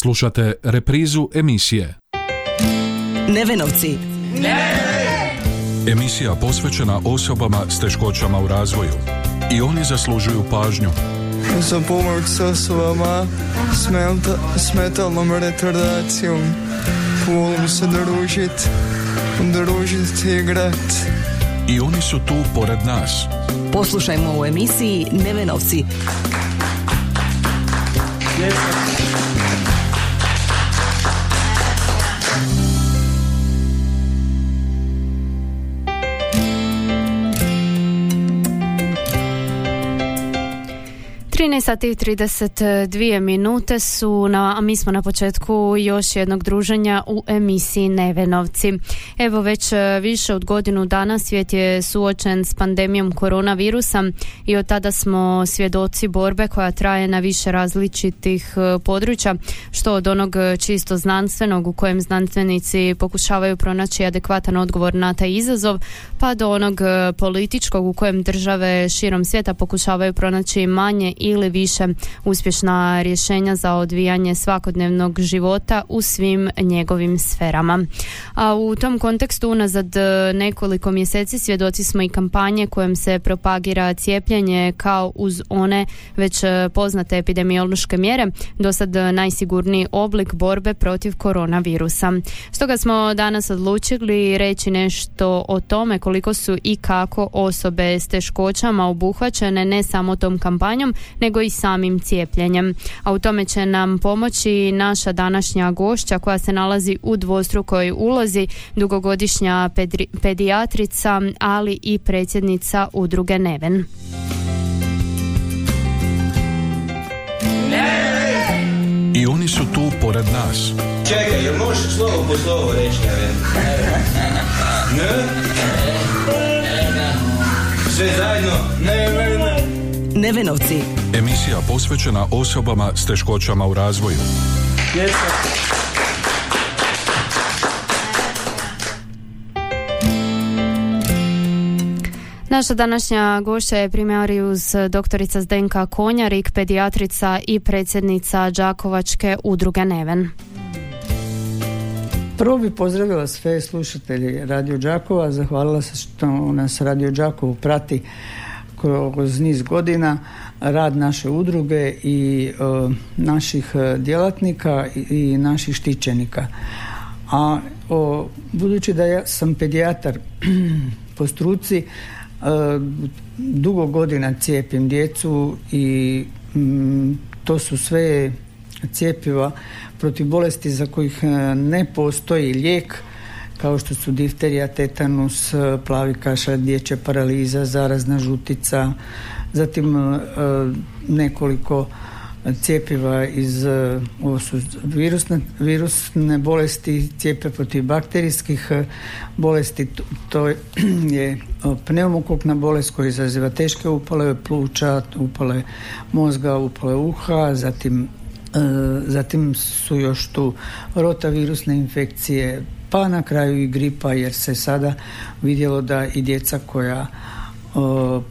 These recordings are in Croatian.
Slušate reprizu emisije. Nevenovci. Emisija posvećena osobama s teškoćama u razvoju. I oni zaslužuju pažnju. Za pomoć s osobama s, menta- s metalnom retardacijom. Volim se družit, družit i igrat. I oni su tu pored nas. Poslušajmo u emisiji Nevenovci. Trinaest sati i 32 minute su, na, a mi smo na početku još jednog druženja u emisiji Nevenovci. Evo već e, više od godinu dana svijet je suočen s pandemijom koronavirusa i od tada smo svjedoci borbe koja traje na više različitih e, područja, što od onog čisto znanstvenog u kojem znanstvenici pokušavaju pronaći adekvatan odgovor na taj izazov, pa do onog e, političkog u kojem države širom svijeta pokušavaju pronaći manje ili više uspješna rješenja za odvijanje svakodnevnog života u svim njegovim sferama. A u tom kontekstu unazad e, nekoliko mjeseci svjedoci smo i kampanje kojom se propagira cijepljenje kao uz one već e, poznate epidemiološke mjere, do sad najsigurniji oblik borbe protiv koronavirusa. Stoga smo danas odlučili reći nešto o tome koliko su i kako osobe s teškoćama obuhvaćene ne samo tom kampanjom, nego i samim cijepljenjem. A u tome će nam pomoći naša današnja gošća koja se nalazi u dvostrukoj ulozi, dugogodišnja pedri- pedijatrica, ali i predsjednica udruge Neven. I oni su tu pored nas. Čekaj, jel možeš slovo po slovo reći, ne? Ne? Sve zajedno? Ne, ne, ne. Nevenovci. Emisija posvećena osobama s teškoćama u razvoju. Naša današnja gošća je primarius doktorica Zdenka Konjarik, pedijatrica i predsjednica Đakovačke udruge Neven. Prvo bi pozdravila sve slušatelje Radio Đakova, zahvalila se što nas Radio Đakovo prati kroz niz godina, rad naše udruge i e, naših e, djelatnika i, naših štićenika. A o, budući da ja sam pedijatar po struci, e, dugo godina cijepim djecu i mm, to su sve cijepiva protiv bolesti za kojih ne postoji lijek kao što su difterija, tetanus, e, plavi kašalj, dječja paraliza, zarazna žutica, zatim e, nekoliko cijepiva iz e, ovo su virusne, virusne bolesti, cijepe protiv bakterijskih bolesti, to- je pneumokokna bolest koja izaziva teške upale pluća, upale mozga, upale uha, zatim zatim su još tu rotavirusne infekcije, pa na kraju i gripa jer se sada vidjelo da i djeca koja o,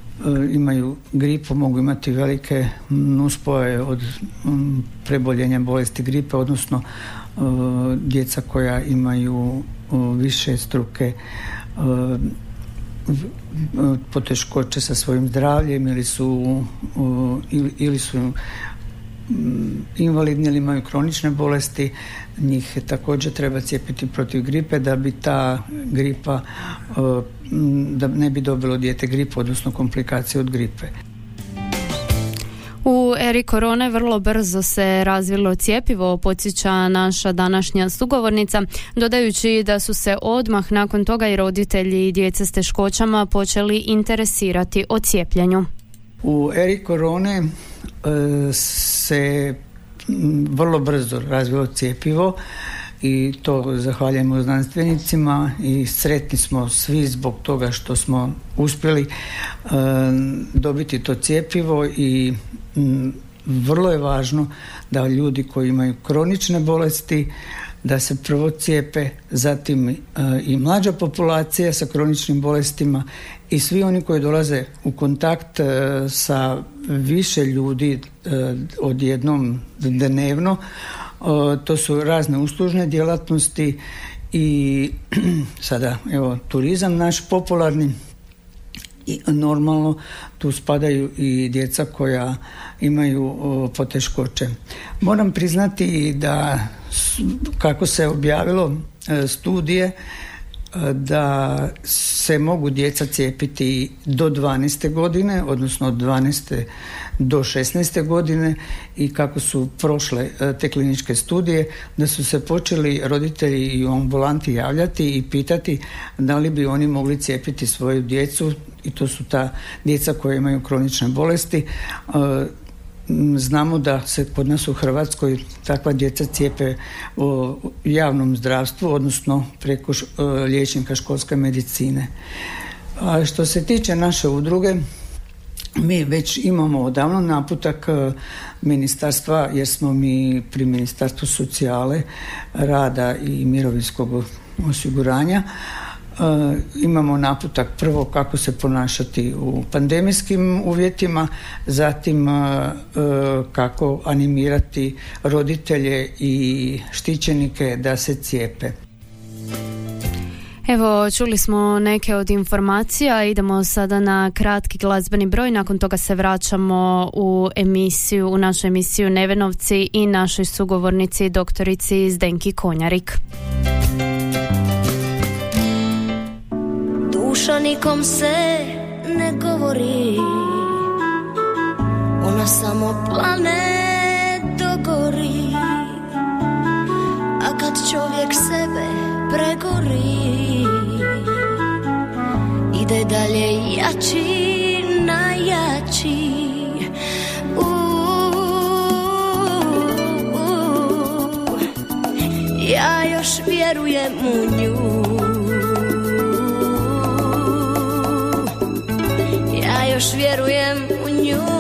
imaju gripu mogu imati velike nuspojave od preboljenja bolesti gripe, odnosno e, djeca koja imaju o, više struke poteškoće sa svojim zdravljem ili su o, ili, su invalidni ili imaju kronične bolesti, njih također treba cijepiti protiv gripe da bi ta gripa, e, da ne bi dobilo dijete gripu, odnosno komplikacije od gripe. U eri korone vrlo brzo se razvilo cjepivo, podsjeća naša današnja sugovornica, dodajući da su se odmah nakon toga i roditelji i djece s teškoćama počeli interesirati o cijepljenju. U eri korone se m, vrlo brzo razvilo cjepivo i to zahvaljujemo znanstvenicima i sretni smo svi zbog toga što smo uspjeli e, dobiti to cjepivo i vrlo je važno da ljudi koji imaju kronične bolesti da se prvo cijepe, zatim e, i mlađa populacija sa kroničnim bolestima i svi oni koji dolaze u kontakt e, sa više ljudi e, odjednom dnevno to su razne uslužne djelatnosti i sada evo turizam naš popularni i normalno tu spadaju i djeca koja imaju poteškoće. Moram priznati da kako se objavilo e, studije da se mogu djeca cijepiti do 12. godine, odnosno od 12. do 16. godine i kako su prošle e, te kliničke studije, da su se počeli roditelji i ambulanti javljati i pitati da li bi oni mogli cijepiti svoju djecu i to su ta djeca koja imaju kronične bolesti e, Znamo da se kod nas u Hrvatskoj takva djeca cijepe u javnom zdravstvu, odnosno preko e, liječnika školske medicine. A što se tiče naše udruge, mi već imamo odavno naputak e, ministarstva jer smo mi pri ministarstvu socijale, rada i mirovinskog osiguranja imamo naputak prvo kako se ponašati u pandemijskim uvjetima, zatim e, e, kako animirati roditelje i štićenike da se cijepe. Evo, čuli smo neke od informacija, idemo sada na kratki glazbeni broj, nakon toga se vraćamo u emisiju, u našu emisiju Nevenovci i našoj sugovornici doktorici Zdenki Konjarik. Duša nikom se ne govori. Ona samo plane dogori. A kad čovjek sebe pregori Ide dalje jači, najjači. Ja još vjerujem u nju još vjerujem u nju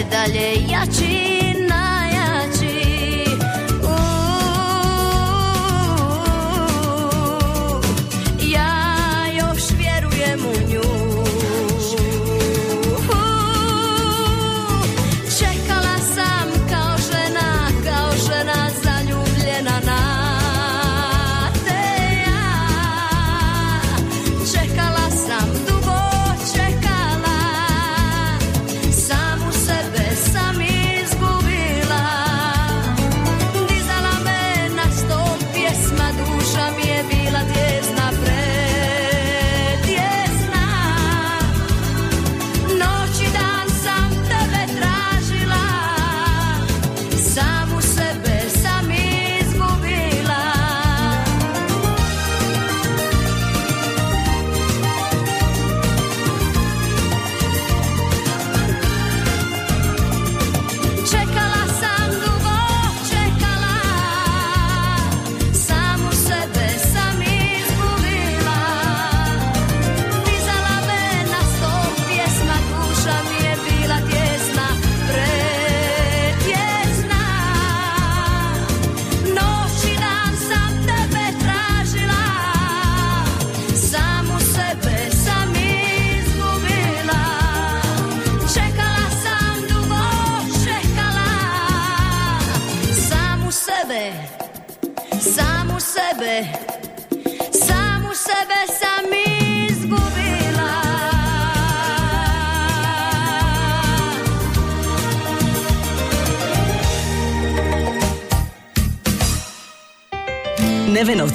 Ide dalje jači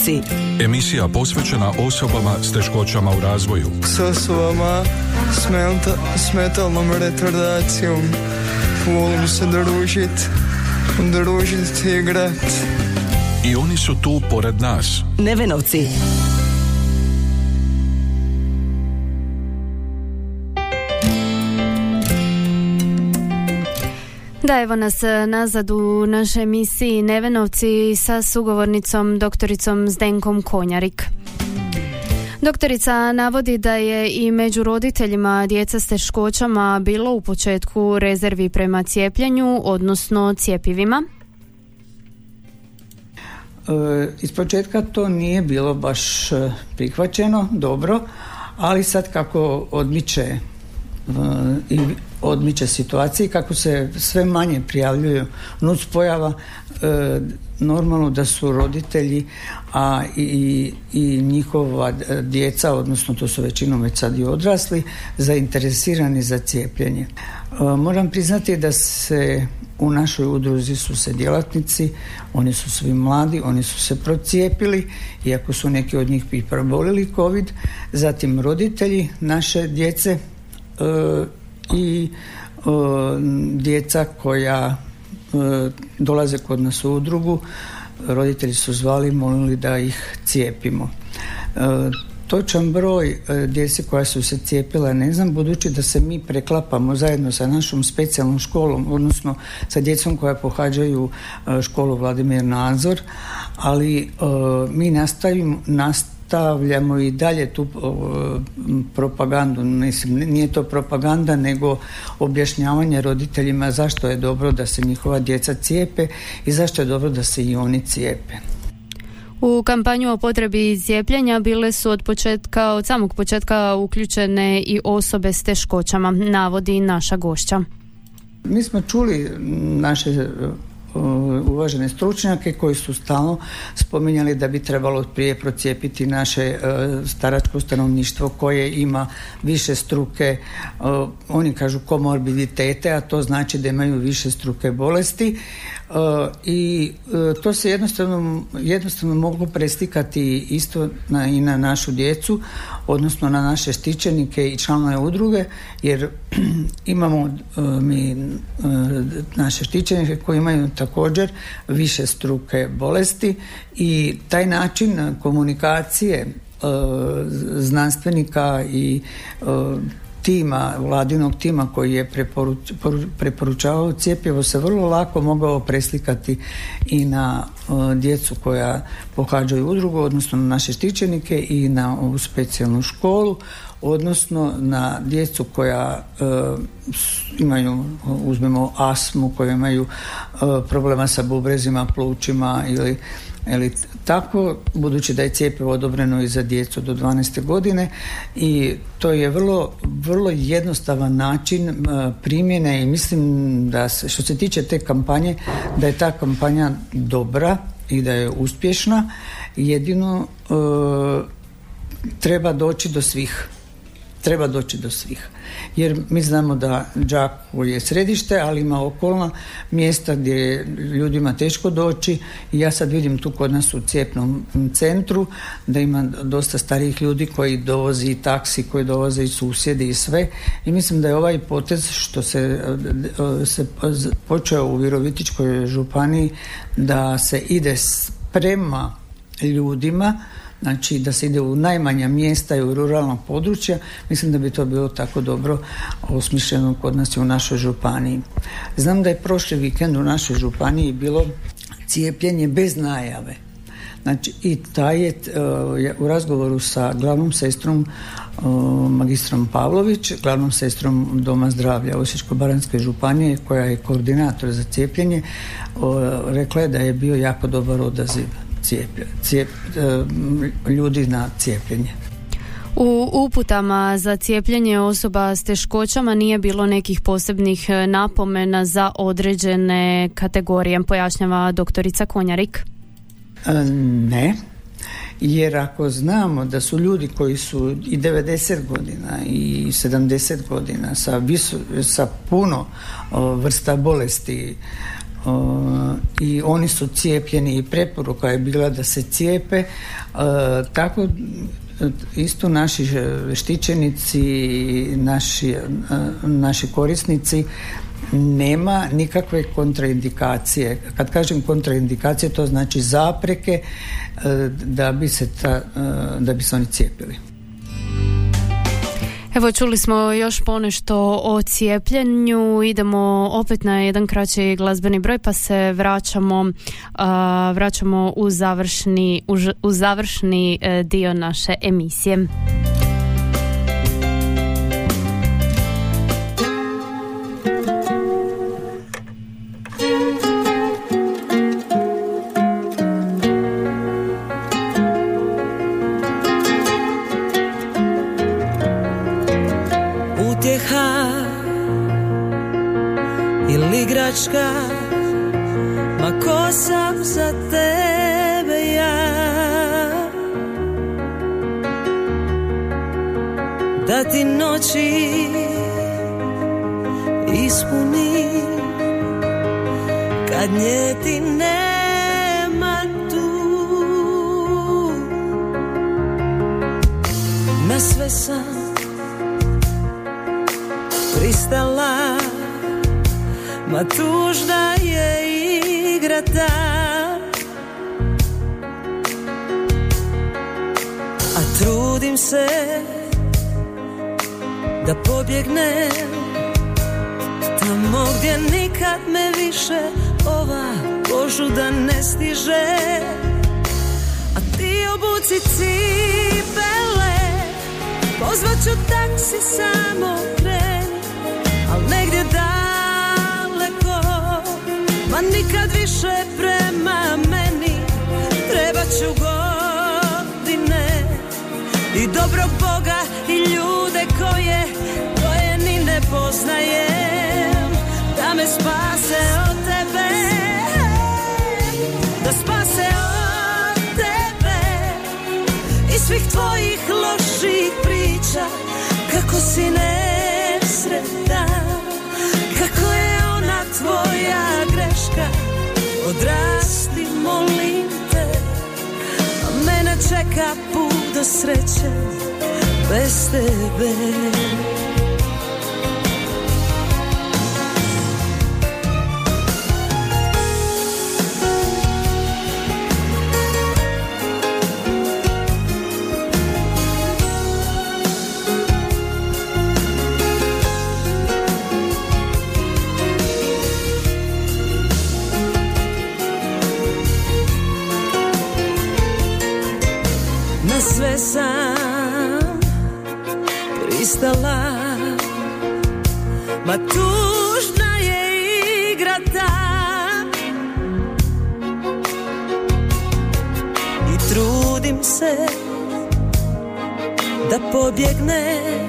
Nevenovci. Emisija posvećena osobama s teškoćama u razvoju. S osobama s, menta- s metalnom retardacijom. Volim se družit, družit i igrat. I oni su tu pored nas. Nevenovci. Da, evo nas e, nazad u našoj emisiji Nevenovci sa sugovornicom doktoricom Zdenkom Konjarik. Doktorica navodi da je i među roditeljima djeca s teškoćama bilo u početku rezervi prema cijepljenju, odnosno cjepivima. E, Iz početka to nije bilo baš e, prihvaćeno, dobro, ali sad kako odmiče i odmiče situaciji, kako se sve manje prijavljuju nuc pojava, e, normalno da su roditelji, a i, i njihova djeca, odnosno to su većinom već sad i odrasli, zainteresirani za cijepljenje. E, Moram priznati da se u našoj udruzi su se djelatnici, oni su svi mladi, oni su se procijepili, iako su neki od njih i probolili COVID, zatim roditelji naše djece i e, djeca koja e, dolaze kod nas u udrugu, roditelji su zvali, molili da ih cijepimo. E, Točan broj djece koja su se cijepila ne znam, budući da se mi preklapamo zajedno sa našom specijalnom školom, odnosno sa djecom koja pohađaju školu Vladimir Nadzor, ali mi nastavimo, nastavljamo i dalje tu e, propagandu, mislim, nije to propaganda, nego objašnjavanje roditeljima zašto je dobro da se njihova djeca cijepe i zašto je dobro da se i oni cijepe. U kampanju o potrebi cijepljenja bile su od početka, od samog početka uključene i osobe s teškoćama, navodi naša gošća. Mi smo čuli naše uvažene stručnjake koji su stalno spominjali da bi trebalo prije procijepiti naše e, staračko stanovništvo koje ima više struke, e, oni kažu komorbiditete, a to znači da imaju više struke bolesti i to se jednostavno, jednostavno moglo preslikati isto na, i na našu djecu, odnosno na naše štićenike i članove udruge, jer imamo mi naše štićenike koji imaju također više struke bolesti i taj način komunikacije e, znanstvenika i e, tima, vladinog tima koji je preporuč, poru- preporučavao cijepivo se vrlo lako mogao preslikati i na e, djecu koja pohađaju udrugu, odnosno na naše štićenike i na ovu specijalnu školu, odnosno na djecu koja e, imaju, uzmemo asmu, koje imaju e, problema sa bubrezima, plućima ili ili tako, budući da je cijepivo odobreno i za djecu do 12. godine i to je vrlo, vrlo jednostavan način primjene i mislim da se, što se tiče te kampanje, da je ta kampanja dobra i da je uspješna, jedino e, treba doći do svih treba doći do svih. Jer mi znamo da Đakovo je središte, ali ima okolna mjesta gdje je ljudima teško doći i ja sad vidim tu kod nas u cijepnom centru da ima dosta starijih ljudi koji dovozi i taksi, koji dovoze i susjedi i sve i mislim da je ovaj potez što se, se počeo u Virovitičkoj županiji da se ide prema ljudima znači da se ide u najmanja mjesta i u ruralna područja, mislim da bi to bilo tako dobro osmišljeno kod nas i u našoj županiji. Znam da je prošli vikend u našoj županiji bilo cijepljenje bez najave. Znači i taj je je u razgovoru sa glavnom sestrom uh, magistrom Pavlović, glavnom sestrom Doma zdravlja Osječko-baranjske županije koja je koordinator za cijepljenje, uh, rekla je da je bio jako dobar odaziv cijep, uh, ljudi na cijepljenje. U uputama za cijepljenje osoba s teškoćama nije bilo nekih posebnih e, napomena za određene kategorije, pojašnjava doktorica Konjarik. E, Ne, jer ako znamo da su ljudi koji su i 90 godina i 70 godina sa, viso, sa puno vrsta bolesti i oni su cijepljeni i preporuka je bila da se cijepe tako isto naši štićenici naši, naši korisnici nema nikakve kontraindikacije. Kad kažem kontraindikacije, to znači zapreke e, da bi se, ta, e, da bi se oni cijepili. Evo čuli smo još ponešto o cijepljenju, idemo opet na jedan kraći glazbeni broj pa se vraćamo, uh, vraćamo u završni, u, u završni uh, dio naše emisije. Trudim se Da pobjegnem Tamo gdje nikad me više Ova požuda ne stiže. A ti obuci cipele Pozvaću taksi samo kreni Al negdje da Ma nikad više prema meni. Treba ću poznajem Da me spase od tebe. Da spase od tebe I svih tvojih loših priča. Kako si nesretan Kako je ona tvoja greška. Odrasti, molim te A mene čeka put do sreće Bez tebe pobjegne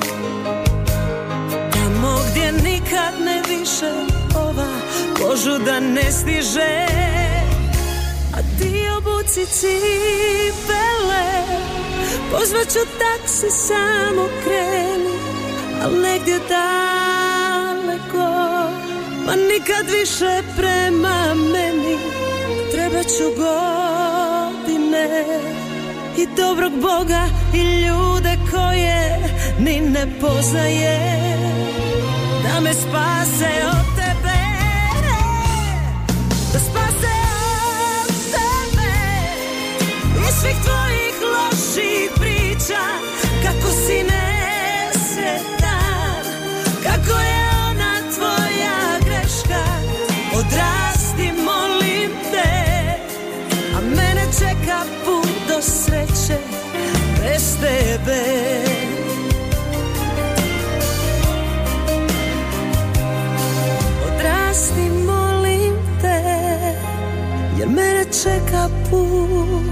Tamo gdje nikad ne više ova požuda ne stiže. A ti obuci cipele Pozvaću taksi samo kreni Al negdje daleko. Ma nikad više prema meni Treba ću godine I dobrog Boga i ljude koje Ni ne poznaje. Da me spase od tebe. Odrasti, molim te Jer mene čeka put.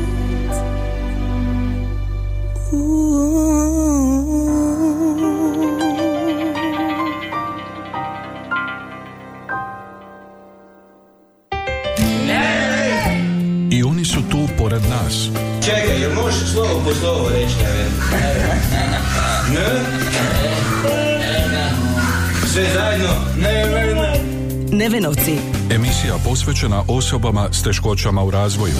I oni su tu pored nas, Čekaj, jel možeš slovo po slovo reći, ne vem? Ne? Sve zajedno? Ne, ne, ne. Nevenovci. Emisija posvećena osobama s teškoćama u razvoju.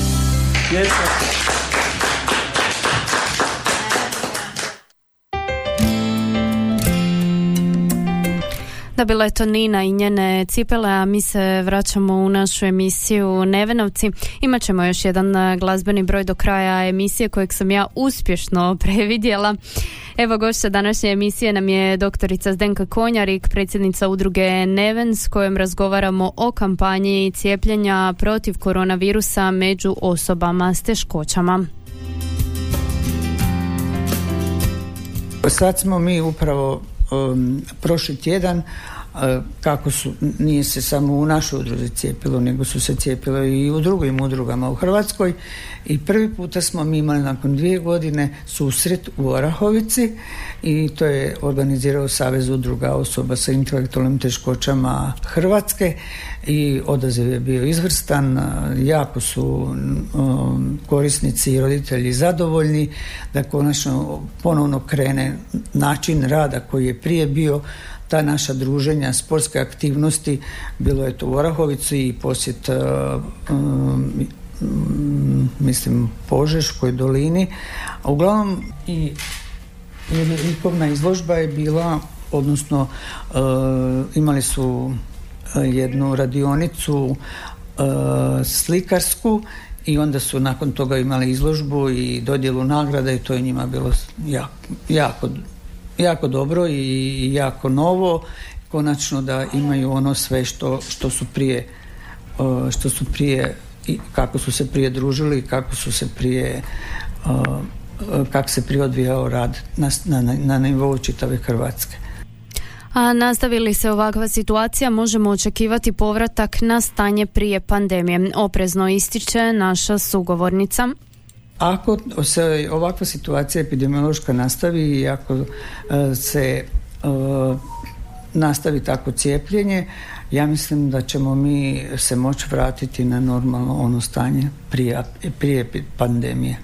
Da bila je to Nina i njene cipele, a mi se vraćamo u našu emisiju Nevenovci. Imaćemo još jedan glazbeni broj do kraja emisije kojeg sam ja uspješno previdjela. Evo gošća današnje emisije nam je doktorica Zdenka Konjarik, predsjednica udruge Neven s kojom razgovaramo o kampanji cijepljenja protiv koronavirusa među osobama s teškoćama. Sad smo mi upravo um, prošli tjedan kako su, nije se samo u našoj udruzi cijepilo, nego su se cijepilo i u drugim udrugama u Hrvatskoj. I prvi puta smo mi imali nakon dvije godine susret u Orahovici i to je organizirao Savez udruga osoba sa intelektualnim teškoćama Hrvatske i odaziv je bio izvrstan, jako su um, korisnici i roditelji zadovoljni da konačno ponovno krene način rada koji je prije bio ta naša druženja, sportske aktivnosti, bilo je to u Orahovici i posjet um, mislim Požeškoj dolini. Uglavnom i likovna izložba je bila, odnosno uh, imali su uh, jednu radionicu uh, slikarsku i onda su nakon toga imali izložbu i dodjelu nagrada i to je njima bilo jako, jako, jako dobro i jako novo konačno da imaju ono sve što, što su prije uh, što su prije kako su se prije družili kako su se prije uh, kako se prije odvijao rad na, na, na nivou čitave Hrvatske. A nastavili se ovakva situacija, možemo očekivati povratak na stanje prije pandemije. Oprezno ističe naša sugovornica. Ako se ovakva situacija epidemiološka nastavi i ako uh, se uh, nastavi tako cijepljenje, ja mislim da ćemo mi se moći vratiti na normalno ono stanje prije, prije pandemije.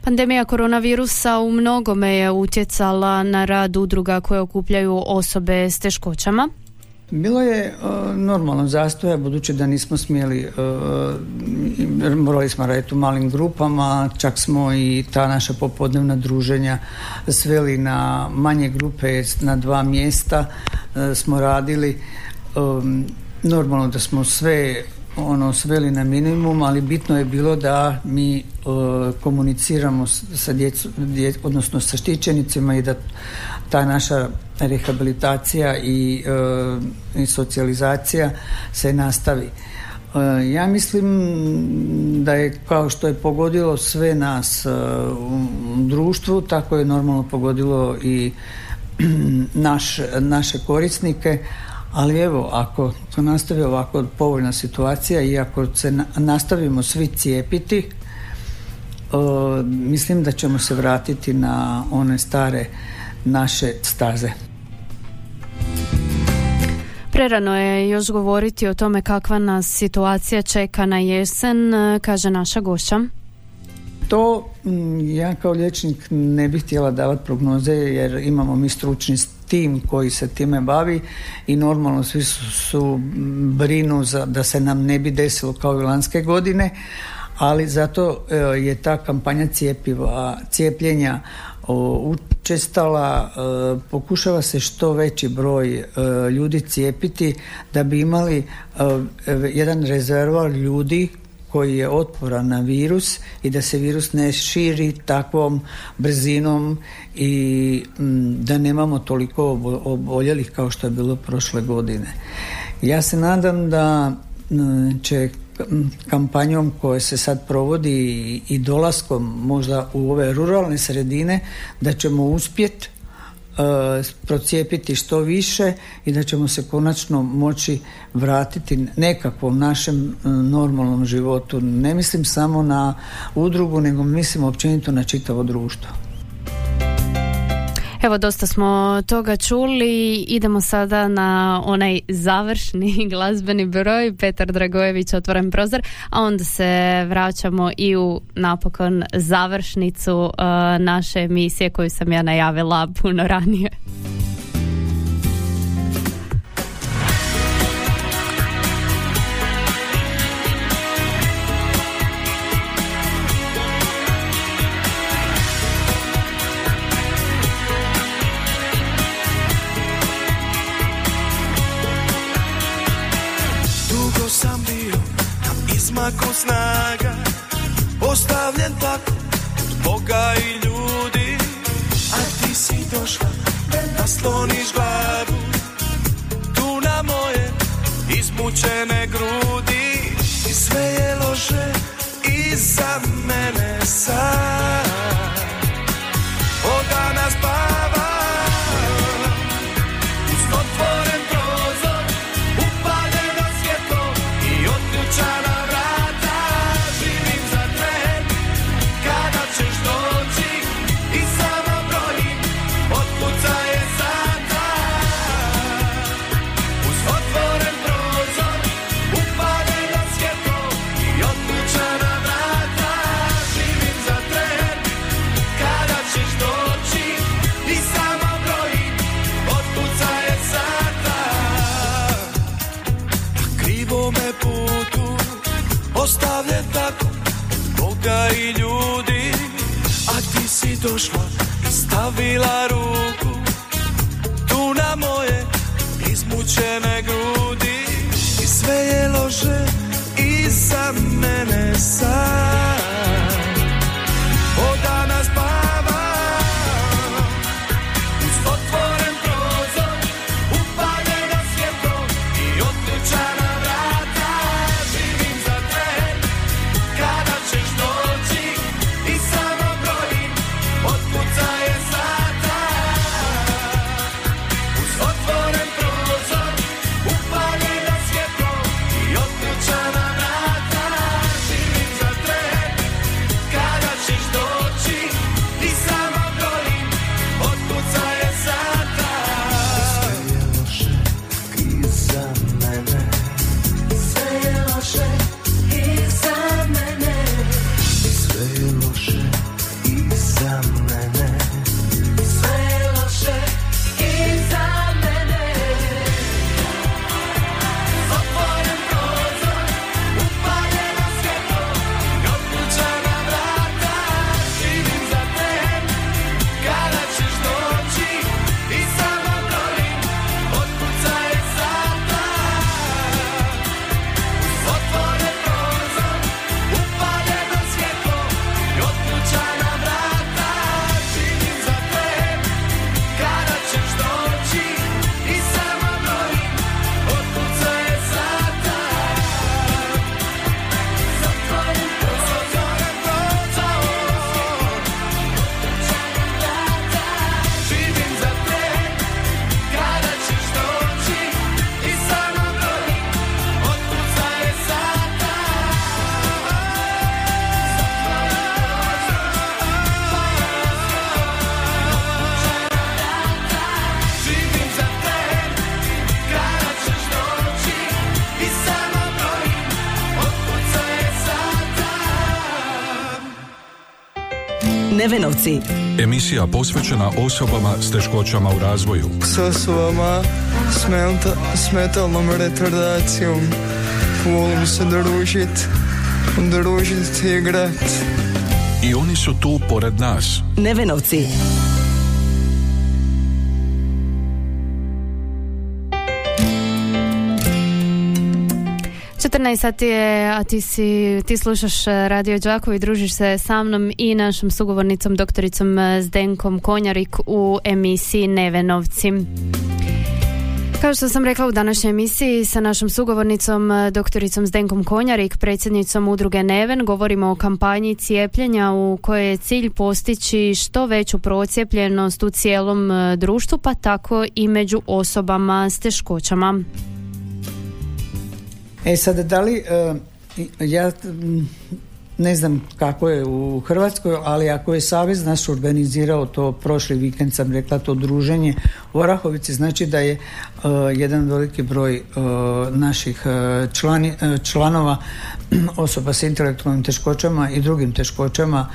Pandemija koronavirusa u mnogome je utjecala na rad udruga koje okupljaju osobe s teškoćama. Bilo je uh, normalno zastoja, budući da nismo smjeli, uh, morali smo raditi u malim grupama, čak smo i ta naša popodnevna druženja sveli na manje grupe, na dva mjesta uh, smo radili. Um, normalno da smo sve ono sveli na minimum, ali bitno je bilo da mi uh, komuniciramo sa djecu, dje, odnosno sa štićenicima i da ta naša rehabilitacija i, uh, i socijalizacija se nastavi. Uh, ja mislim da je kao što je pogodilo sve nas u društvu, tako je normalno pogodilo i naš, naše korisnike, ali evo, ako to nastavi ovako povoljna situacija i ako se nastavimo svi cijepiti, o, mislim da ćemo se vratiti na one stare naše staze. Prerano je još govoriti o tome kakva nas situacija čeka na jesen, kaže naša gošća. To ja kao liječnik ne bih htjela davati prognoze jer imamo mi stručni tim koji se time bavi i normalno svi su, su brinu za, da se nam ne bi desilo kao i lanske godine, ali zato e, je ta kampanja cijepiva, cijepljenja učestala, e, pokušava se što veći broj e, ljudi cijepiti da bi imali jedan rezervoar ljudi koji je otporan na virus i da se virus ne širi takvom brzinom i da nemamo toliko oboljelih kao što je bilo prošle godine. Ja se nadam da će kampanjom koja se sad provodi i dolaskom možda u ove ruralne sredine da ćemo uspjeti procijepiti što više i da ćemo se konačno moći vratiti nekakvom našem normalnom životu. Ne mislim samo na udrugu, nego mislim općenito na čitavo društvo. Evo, dosta smo toga čuli. Idemo sada na onaj završni glazbeni broj. Petar Dragojević, otvoren prozor. A onda se vraćamo i u napokon završnicu uh, naše emisije koju sam ja najavila puno ranije. Nevenovci. Emisija posvećena osobama s teškoćama u razvoju. s osobama s, melta, s metalnom retardacijom. Volim se družit, družit i igrat. I oni su tu pored nas. Nevenovci. Četrnaest sati je, a ti, si, ti slušaš e, Radio Đakovo i družiš se sa mnom i našom sugovornicom doktoricom e, Zdenkom Konjarik u emisiji Nevenovci. Kao što sam rekla u današnjoj emisiji sa našom sugovornicom e, doktoricom Zdenkom Konjarik, predsjednicom udruge Neven, govorimo o kampanji cijepljenja u kojoj je cilj postići što veću procijepljenost u cijelom društvu, pa tako i među osobama s teškoćama. E sad, da li, e, ja ne znam kako je u Hrvatskoj, ali ako je Savez naš organizirao to prošli vikend, sam rekla, to druženje u Orahovici, znači da je e, jedan veliki broj e, naših e, člani, članova osoba s intelektualnim teškoćama i drugim teškoćama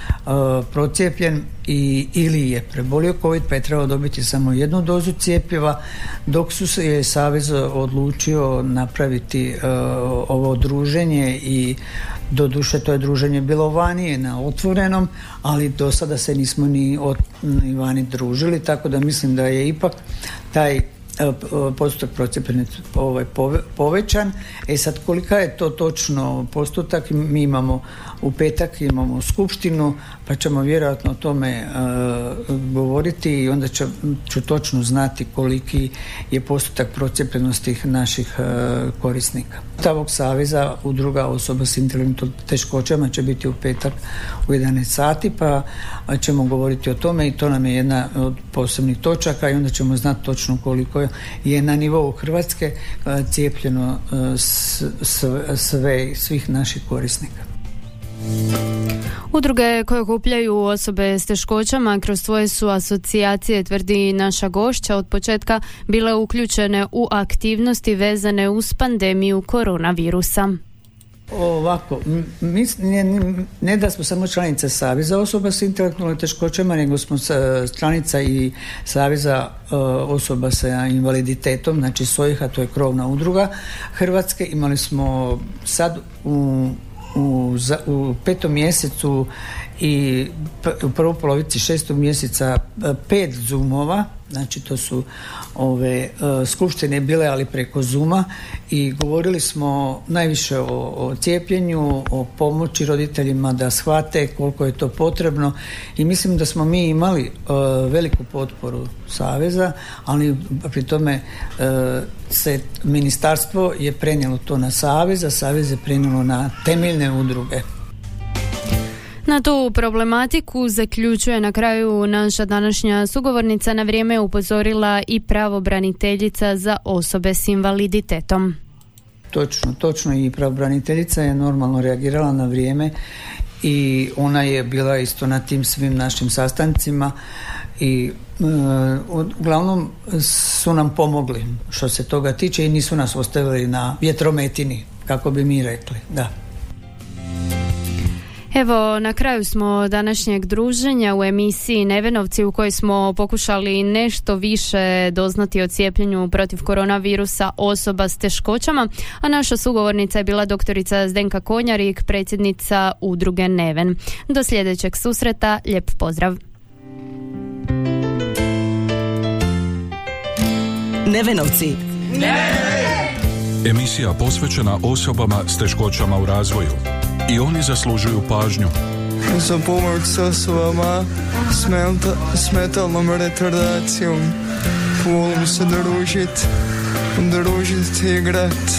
procijepljen i, ili je prebolio COVID pa je trebao dobiti samo jednu dozu cijepiva dok su se Savez odlučio napraviti ovo druženje i Doduše to je druženje bilo vanije na otvorenom, ali do sada se nismo ni, od, ni vani družili, tako da mislim da je ipak taj postotak procijepljenih ovaj, povećan. E sad kolika je to točno postotak, mi imamo u petak imamo skupštinu pa ćemo vjerojatno o tome uh, govoriti i onda ću, ću točno znati koliki je postotak procijepljenosti naših uh, korisnika. Tavog saveza udruga osoba s intelektualnim teškoćama će biti u petak u 11 sati pa ćemo govoriti o tome i to nam je jedna od posebnih točaka i onda ćemo znati točno koliko je je na nivou Hrvatske e, cijepljeno e, sve, svih naših korisnika. Udruge koje okupljaju osobe s teškoćama kroz svoje su asocijacije, tvrdi naša gošća, od početka bile uključene u aktivnosti vezane uz pandemiju koronavirusa. Ovako, mi, ne, ne, da smo samo članica Saveza osoba s intelektualnim teškoćama, nego smo članica i Saveza e, osoba sa invaliditetom, znači SOIH-a, to je krovna udruga Hrvatske. Imali smo sad u, u, u petom mjesecu i u prvoj polovici šestog mjeseca e, pet zoomova znači to su ove e, skupštine bile ali preko Zuma i govorili smo najviše o, o cijepljenju, o pomoći roditeljima da shvate koliko je to potrebno i mislim da smo mi imali e, veliku potporu Saveza, ali pri tome e, se ministarstvo je prenijelo to na Savez, a Savez je prenijelo na temeljne udruge. Na tu problematiku zaključuje na kraju naša današnja sugovornica na vrijeme upozorila i pravobraniteljica za osobe s invaliditetom. Točno, točno i pravobraniteljica je normalno reagirala na vrijeme i ona je bila isto na tim svim našim sastancima i e, uglavnom su nam pomogli što se toga tiče i nisu nas ostavili na vjetrometini kako bi mi rekli, da. Evo, na kraju smo današnjeg druženja u emisiji Nevenovci u kojoj smo pokušali nešto više doznati o cijepljenju protiv koronavirusa osoba s teškoćama, a naša sugovornica je bila doktorica Zdenka Konjarik, predsjednica udruge Neven. Do sljedećeg susreta, lijep pozdrav. Nevenovci. Emisija posvećena osobama s teškoćama u razvoju i oni zaslužuju pažnju. Za pomoć s osobama s metalnom retardacijom. Volim se družit, družit i igrat.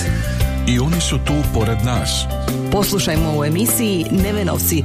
I oni su tu pored nas. Poslušajmo u emisiji Nevenovci.